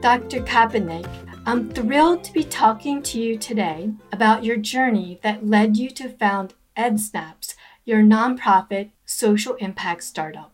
Dr. Kapanik, I'm thrilled to be talking to you today about your journey that led you to found EdSnaps, your nonprofit social impact startup.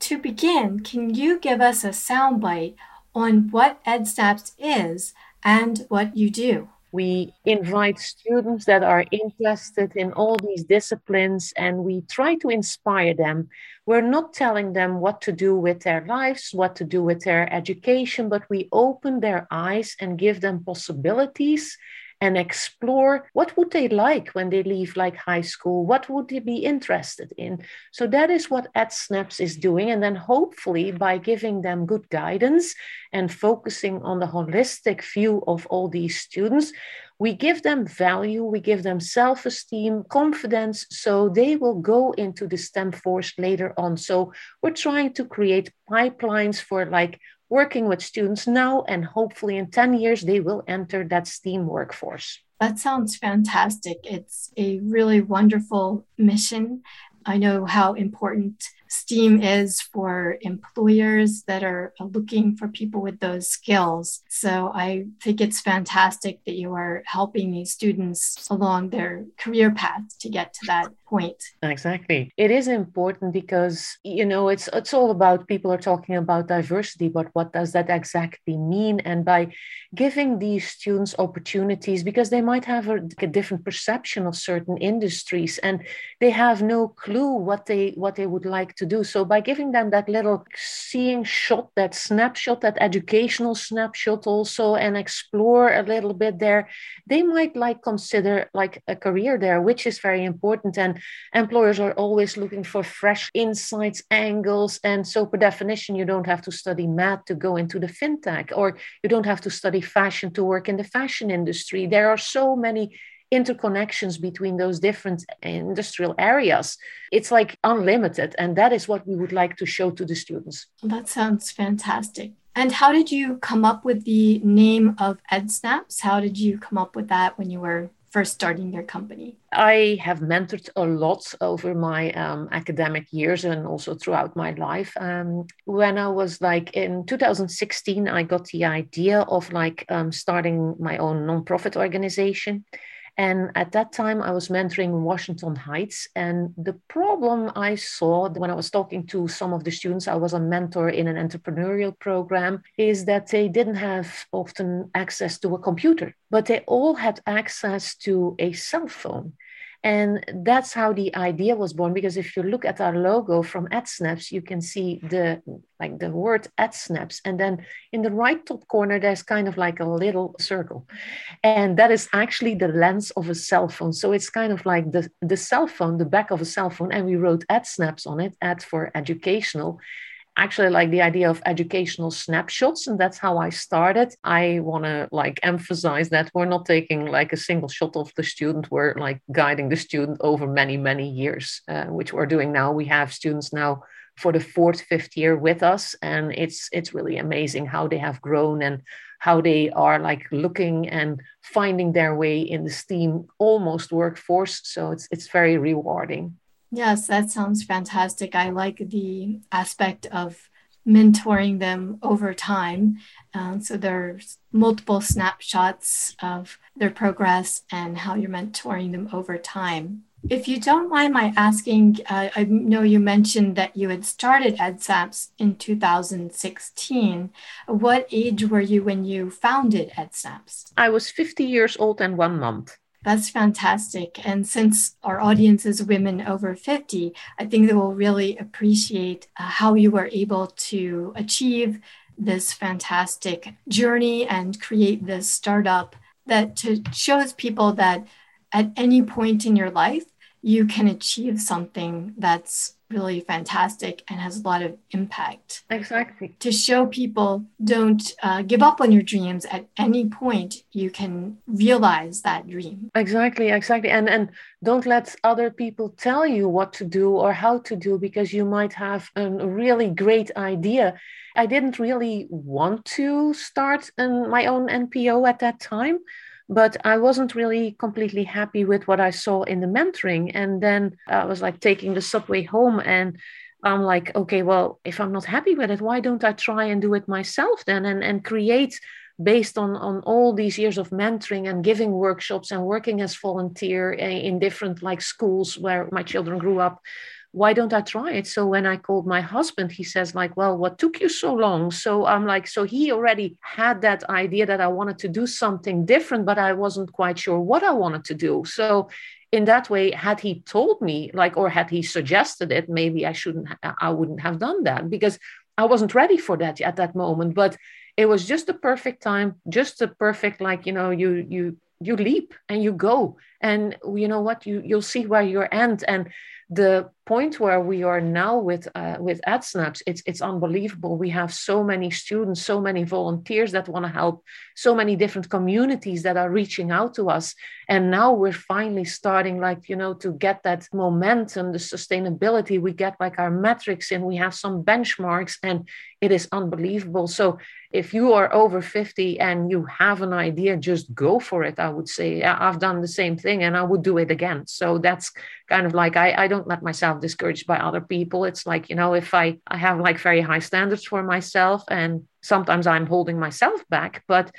To begin, can you give us a soundbite on what EdSnaps is and what you do? We invite students that are interested in all these disciplines and we try to inspire them. We're not telling them what to do with their lives, what to do with their education, but we open their eyes and give them possibilities and explore what would they like when they leave like high school? What would they be interested in? So that is what EdSnaps is doing. And then hopefully by giving them good guidance and focusing on the holistic view of all these students we give them value we give them self-esteem confidence so they will go into the stem force later on. So we're trying to create pipelines for like working with students now, and hopefully in 10 years, they will enter that STEAM workforce. That sounds fantastic. It's a really wonderful mission. I know how important STEAM is for employers that are looking for people with those skills. So I think it's fantastic that you are helping these students along their career path to get to that point. Exactly. It is important because you know it's it's all about people are talking about diversity, but what does that exactly mean? And by giving these students opportunities, because they might have a, a different perception of certain industries and they have no clue what they what they would like to do. So by giving them that little seeing shot, that snapshot, that educational snapshot also, and explore a little bit there, they might like consider like a career there, which is very important. And employers are always looking for fresh insights, angles. And so per definition, you don't have to study math to go into the fintech, or you don't have to study fashion to work in the fashion industry. There are so many interconnections between those different industrial areas. It's like unlimited. And that is what we would like to show to the students. That sounds fantastic. And how did you come up with the name of EdSnaps? How did you come up with that when you were first starting your company? I have mentored a lot over my um, academic years and also throughout my life. Um, when I was like in 2016, I got the idea of like um, starting my own nonprofit organization. And at that time, I was mentoring Washington Heights. And the problem I saw when I was talking to some of the students, I was a mentor in an entrepreneurial program, is that they didn't have often access to a computer, but they all had access to a cell phone. And that's how the idea was born. Because if you look at our logo from EdSnaps, you can see the like the word EdSnaps. And then in the right top corner, there's kind of like a little circle. And that is actually the lens of a cell phone. So it's kind of like the, the cell phone, the back of a cell phone. And we wrote EdSnaps on it, Ed for educational actually like the idea of educational snapshots and that's how i started. I want to like emphasize that we're not taking like a single shot of the student. We're like guiding the student over many many years uh, which we're doing now. We have students now for the fourth fifth year with us and it's it's really amazing how they have grown and how they are like looking and finding their way in the steam almost workforce. So it's it's very rewarding Yes, that sounds fantastic. I like the aspect of mentoring them over time. Um, so there's multiple snapshots of their progress and how you're mentoring them over time. If you don't mind my asking, uh, I know you mentioned that you had started EdSnaps in 2016. What age were you when you founded EdSnaps? I was 50 years old and one month. That's fantastic. And since our audience is women over 50, I think they will really appreciate uh, how you were able to achieve this fantastic journey and create this startup that to shows people that at any point in your life, you can achieve something that's really fantastic and has a lot of impact. Exactly. To show people don't uh, give up on your dreams at any point, you can realize that dream. Exactly, exactly. And and don't let other people tell you what to do or how to do because you might have a really great idea. I didn't really want to start an, my own NPO at that time but I wasn't really completely happy with what I saw in the mentoring. And then I was like taking the subway home and I'm like, okay, well, if I'm not happy with it, why don't I try and do it myself then and, and create based on, on all these years of mentoring and giving workshops and working as volunteer eh, in different like schools where my children grew up why don't I try it? So when I called my husband, he says, like, well, what took you so long? So I'm like, so he already had that idea that I wanted to do something different, but I wasn't quite sure what I wanted to do. So in that way, had he told me, like, or had he suggested it, maybe I shouldn't, I wouldn't have done that because I wasn't ready for that at that moment. But it was just the perfect time, just a perfect, like, you know, you, you, you leap and you go and you know what you you'll see where you end and the point where we are now with uh, with EdSnaps, it's it's unbelievable. We have so many students, so many volunteers that want to help, so many different communities that are reaching out to us, and now we're finally starting, like you know, to get that momentum, the sustainability. We get like our metrics, and we have some benchmarks, and it is unbelievable. So if you are over 50 and you have an idea, just go for it. I would say I've done the same thing and I would do it again. So that's kind of like I, I don't let myself discouraged by other people. It's like, you know, if I, I have like very high standards for myself and sometimes I'm holding myself back, but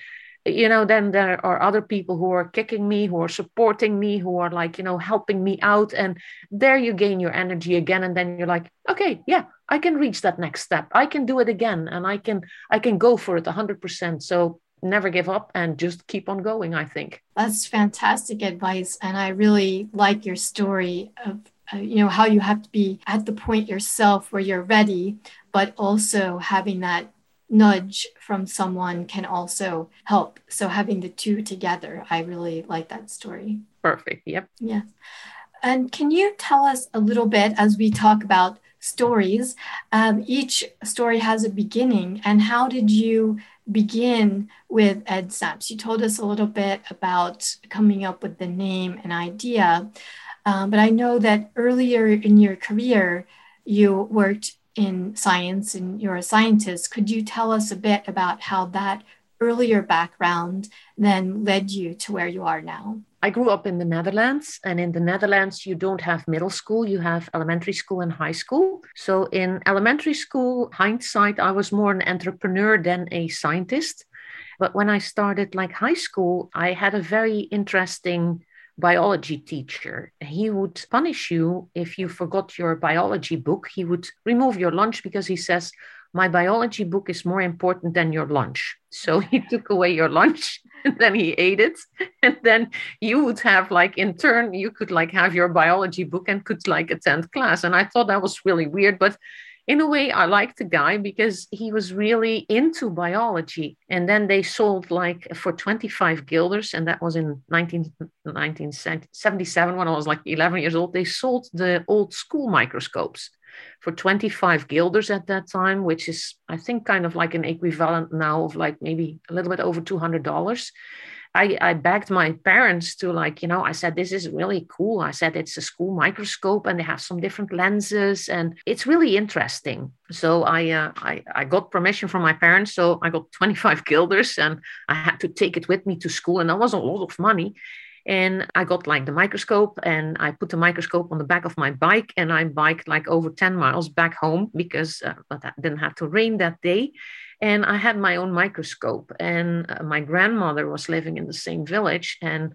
you know, then there are other people who are kicking me, who are supporting me, who are like, you know, helping me out. And there you gain your energy again. And then you're like, okay, yeah, I can reach that next step. I can do it again. And I can, I can go for it hundred percent. So never give up and just keep on going, I think. That's fantastic advice. And I really like your story of uh, you know how you have to be at the point yourself where you're ready but also having that nudge from someone can also help. So having the two together i really like that story. Perfect. Yep. Yeah. And can you tell us a little bit as we talk about stories? Um, each story has a beginning and how did you begin with EdSnaps you told us a little bit about coming up with the name and idea um, but I know that earlier in your career, you worked in science and you're a scientist. Could you tell us a bit about how that earlier background then led you to where you are now? I grew up in the Netherlands, and in the Netherlands, you don't have middle school, you have elementary school and high school. So, in elementary school, hindsight, I was more an entrepreneur than a scientist. But when I started like high school, I had a very interesting biology teacher. He would punish you if you forgot your biology book. He would remove your lunch because he says, My biology book is more important than your lunch. So he took away your lunch and then he ate it. And then you would have, like, in turn, you could like have your biology book and could like attend class. And I thought that was really weird. But in a way, I liked the guy because he was really into biology. And then they sold like for 25 guilders, and that was in 19, 1977 when I was like 11 years old. They sold the old school microscopes for 25 guilders at that time, which is, I think, kind of like an equivalent now of like maybe a little bit over $200. I, I begged my parents to like, you know, I said, this is really cool. I said, it's a school microscope and they have some different lenses and it's really interesting. So I, uh, I, I got permission from my parents. So I got 25 guilders and I had to take it with me to school. And that was a lot of money. And I got like the microscope and I put the microscope on the back of my bike and I biked like over 10 miles back home because uh, but that didn't have to rain that day. And I had my own microscope, and uh, my grandmother was living in the same village. And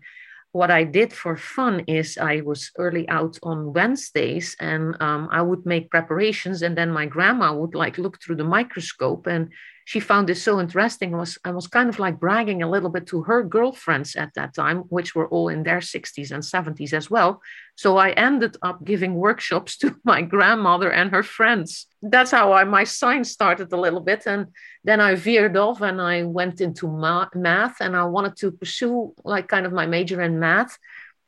what I did for fun is I was early out on Wednesdays and um, I would make preparations, and then my grandma would like look through the microscope and she found this so interesting. I was I was kind of like bragging a little bit to her girlfriends at that time, which were all in their 60s and 70s as well. So I ended up giving workshops to my grandmother and her friends. That's how I, my science started a little bit, and then I veered off and I went into ma- math, and I wanted to pursue like kind of my major in math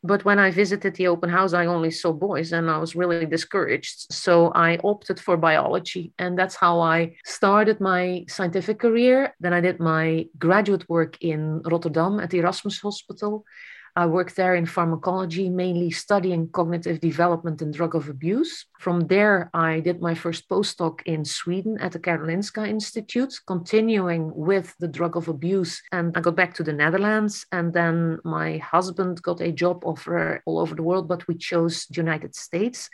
But when I visited the open house, I only saw boys and I was really discouraged. So I opted for biology. And that's how I started my scientific career. Then I did my graduate work in Rotterdam at the Erasmus Hospital. I worked there in pharmacology, mainly studying cognitive development and drug of abuse. From there, I did my first postdoc in Sweden at the Karolinska Institute, continuing with the drug of abuse. And I got back to the Netherlands. And then my husband got a job offer all over the world, but we chose the United States.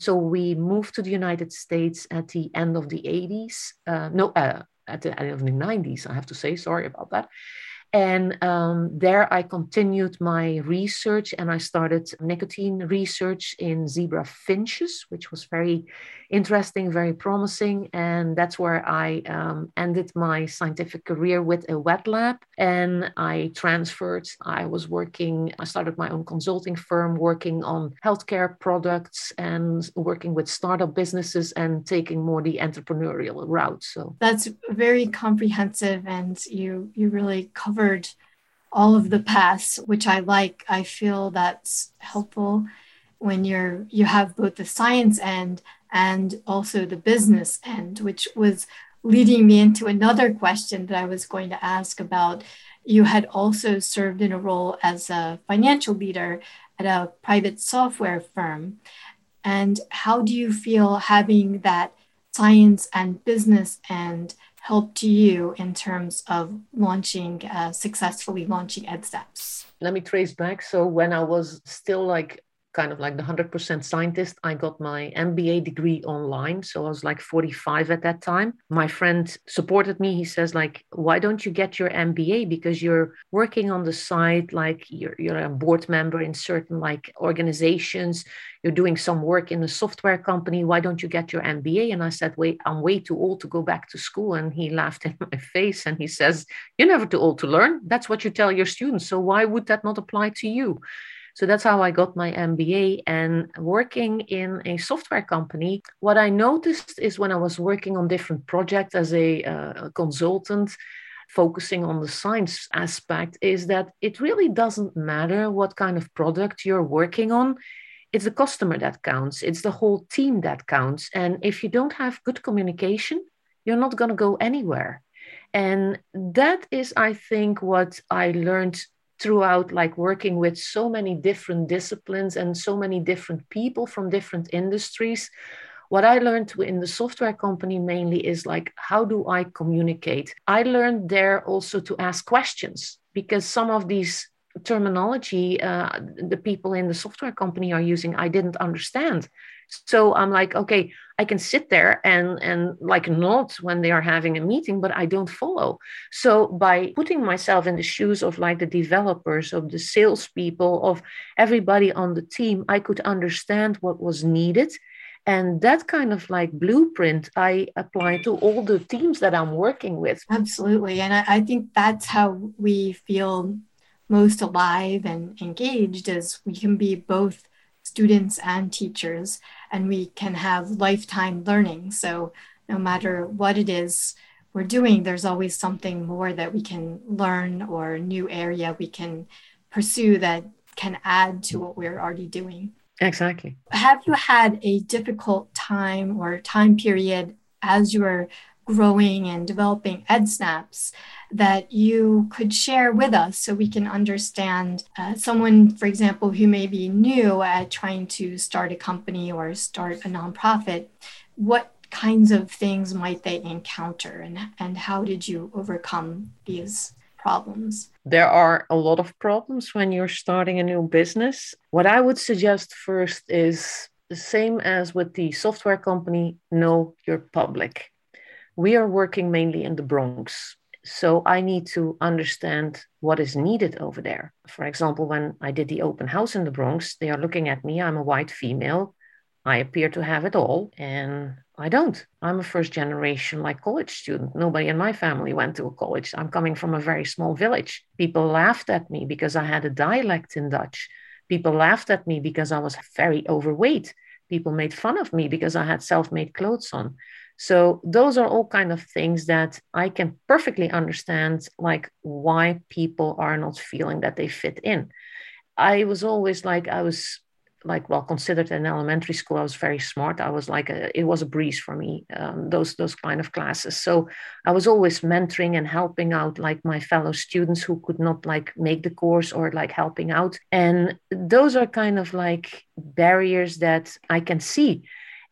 So we moved to the United States at the end of the 80s. Uh, no, uh, at the end of the 90s, I have to say. Sorry about that. And um, there I continued my research and I started nicotine research in zebra finches, which was very interesting, very promising. And that's where I um, ended my scientific career with a wet lab. And I transferred, I was working, I started my own consulting firm working on healthcare products and working with startup businesses and taking more the entrepreneurial route. So that's very comprehensive and you you really cover covered all of the paths, which I like. I feel that's helpful when you're you have both the science end and also the business end, which was leading me into another question that I was going to ask about. You had also served in a role as a financial leader at a private software firm. And how do you feel having that science and business end helped you in terms of launching, uh, successfully launching EdSnaps? Let me trace back. So when I was still like kind of like the 100% scientist. I got my MBA degree online. So I was like 45 at that time. My friend supported me. He says, like, why don't you get your MBA? Because you're working on the side, like you're, you're a board member in certain like organizations. You're doing some work in a software company. Why don't you get your MBA? And I said, wait, I'm way too old to go back to school. And he laughed in my face and he says, you're never too old to learn. That's what you tell your students. So why would that not apply to you? So that's how I got my MBA. And working in a software company, what I noticed is when I was working on different projects as a, uh, consultant, focusing on the science aspect, is that it really doesn't matter what kind of product you're working on. It's the customer that counts, it's the whole team that counts. And if you don't have good communication, you're not going to go anywhere. And that is, I think, what I learned throughout like working with so many different disciplines and so many different people from different industries what i learned in the software company mainly is like how do i communicate? I learned there also to ask questions because some of these terminology uh, the people in the software company are using i didn't understand so i'm like okay i can sit there and and like not when they are having a meeting but i don't follow. So by putting myself in the shoes of like the developers of the salespeople of everybody on the team i could understand what was needed. And that kind of like blueprint i apply to all the teams that i'm working with. Absolutely. And i, I think that's how we feel most alive and engaged is we can be both students and teachers and we can have lifetime learning. So no matter what it is we're doing there's always something more that we can learn or a new area we can pursue that can add to what we're already doing. Exactly. Have you had a difficult time or time period as you were growing and developing EdSnaps that you could share with us so we can understand uh, someone, for example, who may be new at trying to start a company or start a nonprofit? What kinds of things might they encounter and, and how did you overcome these problems? There are a lot of problems when you're starting a new business. What I would suggest first is the same as with the software company know your public we are working mainly in the Bronx. So I need to understand what is needed over there. For example, when I did the open house in the Bronx, they are looking at me. I'm a white female. I appear to have it all, and I don't. I'm a first generation, like college student. Nobody in my family went to a college. I'm coming from a very small village. People laughed at me because I had a dialect in Dutch. People laughed at me because I was very overweight. People made fun of me because I had self made clothes on. So those are all kind of things that I can perfectly understand, like why people are not feeling that they fit in. I was always like, I was like well considered in elementary school i was very smart. I was like a, it was a breeze for me um, those those kind of classes. So i was always mentoring and helping out like my fellow students who could not like make the course or like helping out. And those are kind of like barriers that i can see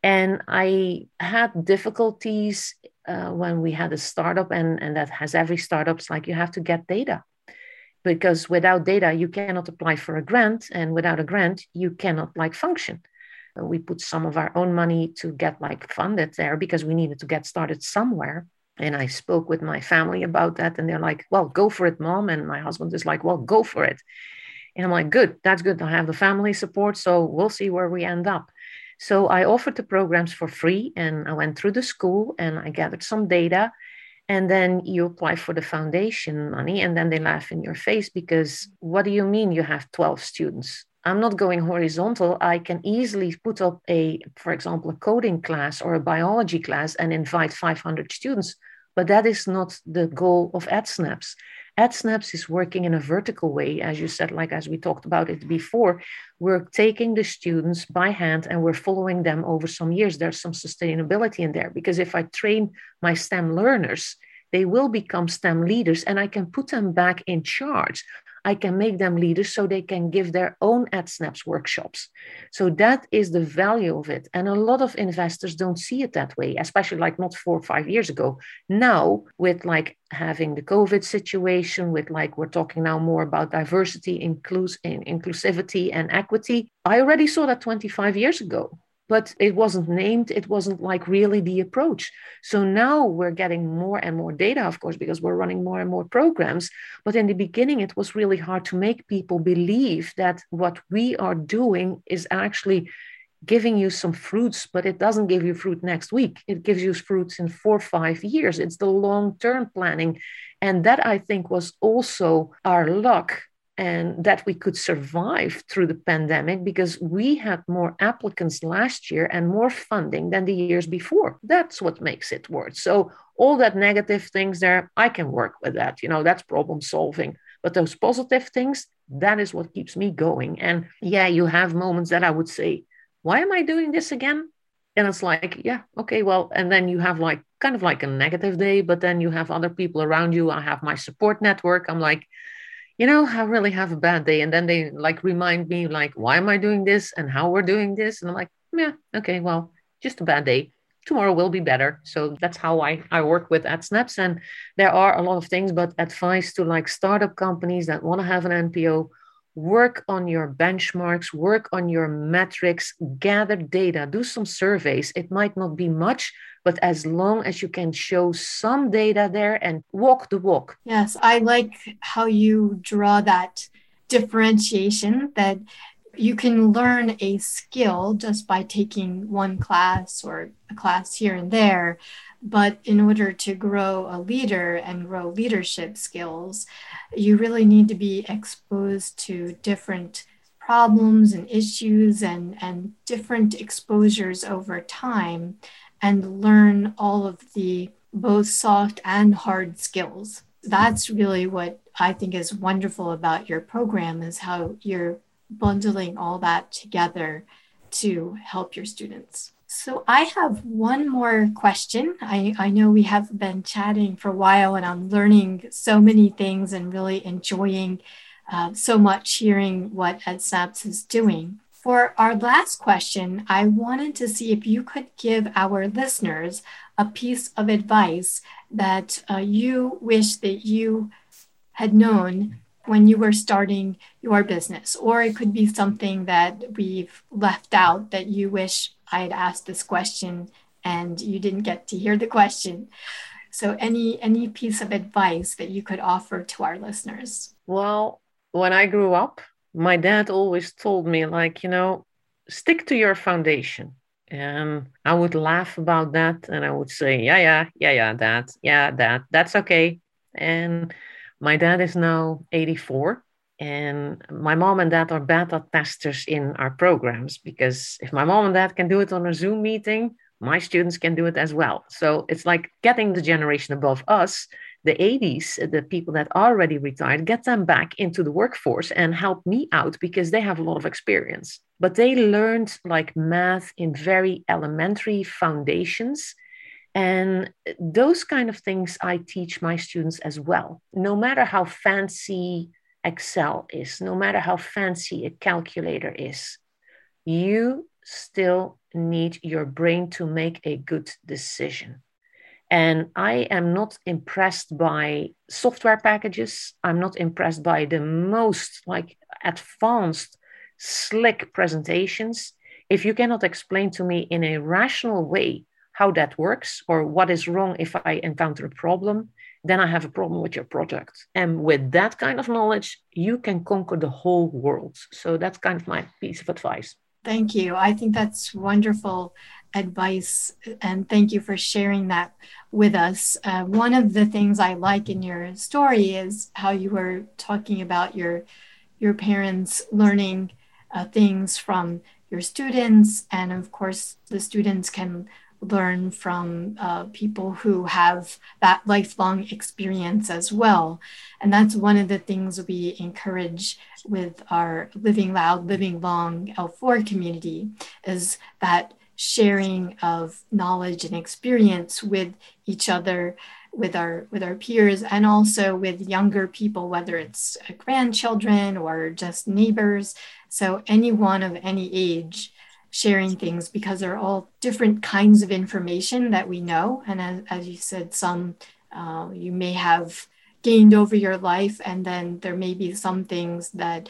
and i had difficulties uh, when we had a startup and and that has every startups like you have to get data. Because without data you cannot apply for a grant and without a grant you cannot like function. Uh, we put some of our own money to get like funded there because we needed to get started somewhere. And i spoke with my family about that and they're like well go for it mom. And my husband is like well go for it. And i'm like good. That's good i have the family support. So we'll see where we end up so i offered the programs for free and i went through the school and i gathered some data and then you apply for the foundation money and then they laugh in your face because what do you mean you have 12 students i'm not going horizontal i can easily put up a for example a coding class or a biology class and invite 500 students but that is not the goal of EdSnaps. EdSnaps is working in a vertical way, as you said, like as we talked about it before. We're taking the students by hand and we're following them over some years. There's some sustainability in there because if I train my STEM learners, they will become STEM leaders and I can put them back in charge. I can make them leaders so they can give their own EdSnaps workshops. So that is the value of it. And a lot of investors don't see it that way, especially like not four or five years ago. Now, with like having the COVID situation, with like we're talking now more about diversity, inclus- inclusivity, and equity, I already saw that 25 years ago but it wasn't named it wasn't like really the approach. So now we're getting more and more data of course because we're running more and more programs but in the beginning it was really hard to make people believe that what we are doing is actually giving you some fruits but it doesn't give you fruit next week. It gives you fruits in 4 or 5 years. It's the long term planning. And that i think was also our luck and that we could survive through the pandemic because we had more applicants last year and more funding than the years before. That's what makes it work. So all that negative things there, I can work with that. You know, that's problem solving. But those positive things, that is what keeps me going. And yeah, you have moments that I would say, why am I doing this again? And it's like, yeah, okay, well, and then you have like kind of like a negative day, but then you have other people around you. I have my support network. I'm like, you know, I really have a bad day. And then they like remind me, like, why am I doing this and how we're doing this? And I'm like, yeah, okay, well, just a bad day. Tomorrow will be better. So that's how I, I work with EdSnaps. And there are a lot of things, but advice to like startup companies that want to have an NPO, work on your benchmarks, work on your metrics, gather data, do some surveys. It might not be much, but as long as you can show some data there and walk the walk. Yes, I like how you draw that differentiation that you can learn a skill just by taking one class or a class here and there. But in order to grow a leader and grow leadership skills, you really need to be exposed to different problems and issues and, and different exposures over time and learn all of the both soft and hard skills. That's really what I think is wonderful about your program is how you're bundling all that together to help your students. So I have one more question. I, I know we have been chatting for a while and I'm learning so many things and really enjoying uh, so much hearing what EdSnaps is doing. For our last question, I wanted to see if you could give our listeners a piece of advice that uh, you wish that you had known when you were starting your business, or it could be something that we've left out that you wish I had asked this question and you didn't get to hear the question. So any any piece of advice that you could offer to our listeners? Well, when I grew up, my dad always told me like, you know, stick to your foundation. And I would laugh about that and I would say, yeah, yeah, yeah, yeah, dad, yeah, dad, that's okay. And my dad is now 84 and my mom and dad are beta testers in our programs because if my mom and dad can do it on a Zoom meeting, my students can do it as well. So it's like getting the generation above us. the 80s, the people that are already retired, get them back into the workforce and help me out because they have a lot of experience. But they learned like math in very elementary foundations. And those kind of things I teach my students as well. No matter how fancy Excel is, no matter how fancy a calculator is, you still need your brain to make a good decision. And I am not impressed by software packages. I'm not impressed by the most like advanced, slick presentations. If you cannot explain to me in a rational way how that works or what is wrong if I encounter a problem, then I have a problem with your product. And with that kind of knowledge, you can conquer the whole world. So that's kind of my piece of advice. Thank you. I think that's wonderful advice. And thank you for sharing that with us. Uh, one of the things I like in your story is how you were talking about your, your parents learning uh, things from your students. And of course, the students can learn from uh, people who have that lifelong experience as well. And that's one of the things we encourage with our Living Loud, Living Long L4 community is that sharing of knowledge and experience with each other with our with our peers and also with younger people whether it's grandchildren or just neighbors so anyone of any age sharing things because they're all different kinds of information that we know. And as, as you said, some uh, you may have gained over your life, and then there may be some things that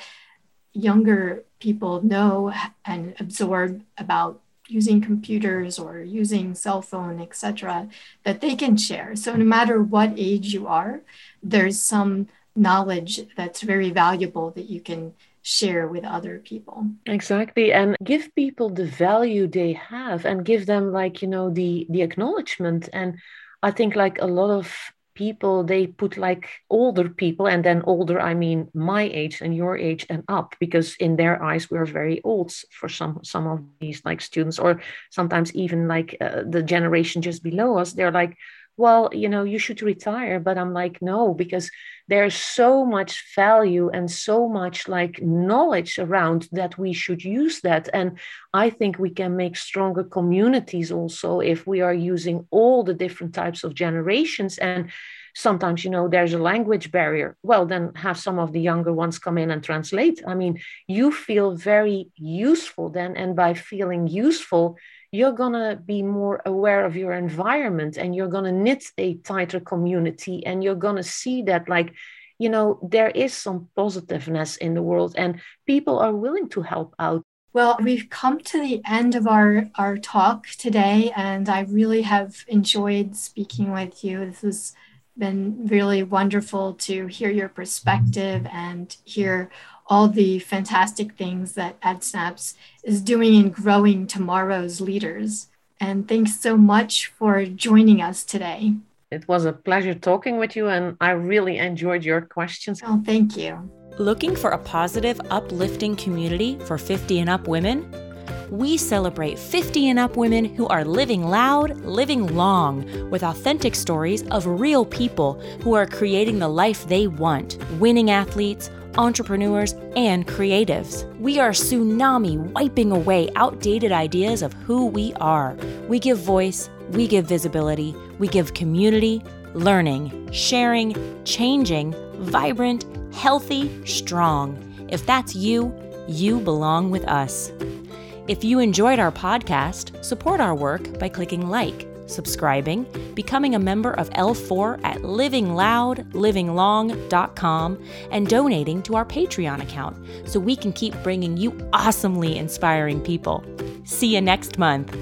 younger people know and absorb about using computers or using cell phone etc that they can share so no matter what age you are there's some knowledge that's very valuable that you can share with other people. Exactly and give people the value they have and give them like you know the the acknowledgement. And i think like a lot of people they put like older people and then older i mean my age and your age and up because in their eyes we're very old for some some of these like students or sometimes even like uh, the generation just below us. They're like well, you know, you should retire. But I'm like, no, because there's so much value and so much like knowledge around that we should use that. And I think we can make stronger communities also if we are using all the different types of generations. And sometimes, you know, there's a language barrier. Well, then have some of the younger ones come in and translate. I mean, you feel very useful then. And by feeling useful, you're going to be more aware of your environment and you're going to knit a tighter community and you're going to see that like you know there is some positiveness in the world and people are willing to help out. Well we've come to the end of our our talk today and i really have enjoyed speaking with you. This has been really wonderful to hear your perspective and hear all the fantastic things that EdSnaps is doing in growing tomorrow's leaders. And thanks so much for joining us today. It was a pleasure talking with you, and I really enjoyed your questions. Oh, thank you. Looking for a positive, uplifting community for 50 and up women? We celebrate 50 and up women who are living loud, living long, with authentic stories of real people who are creating the life they want, winning athletes entrepreneurs, and creatives. We are tsunami wiping away outdated ideas of who we are. We give voice, we give visibility, we give community, learning, sharing, changing, vibrant, healthy, strong. If that's you, you belong with us. If you enjoyed our podcast, support our work by clicking like subscribing, becoming a member of L4 at livingloud.livinglong.com, and donating to our Patreon account so we can keep bringing you awesomely inspiring people. See you next month.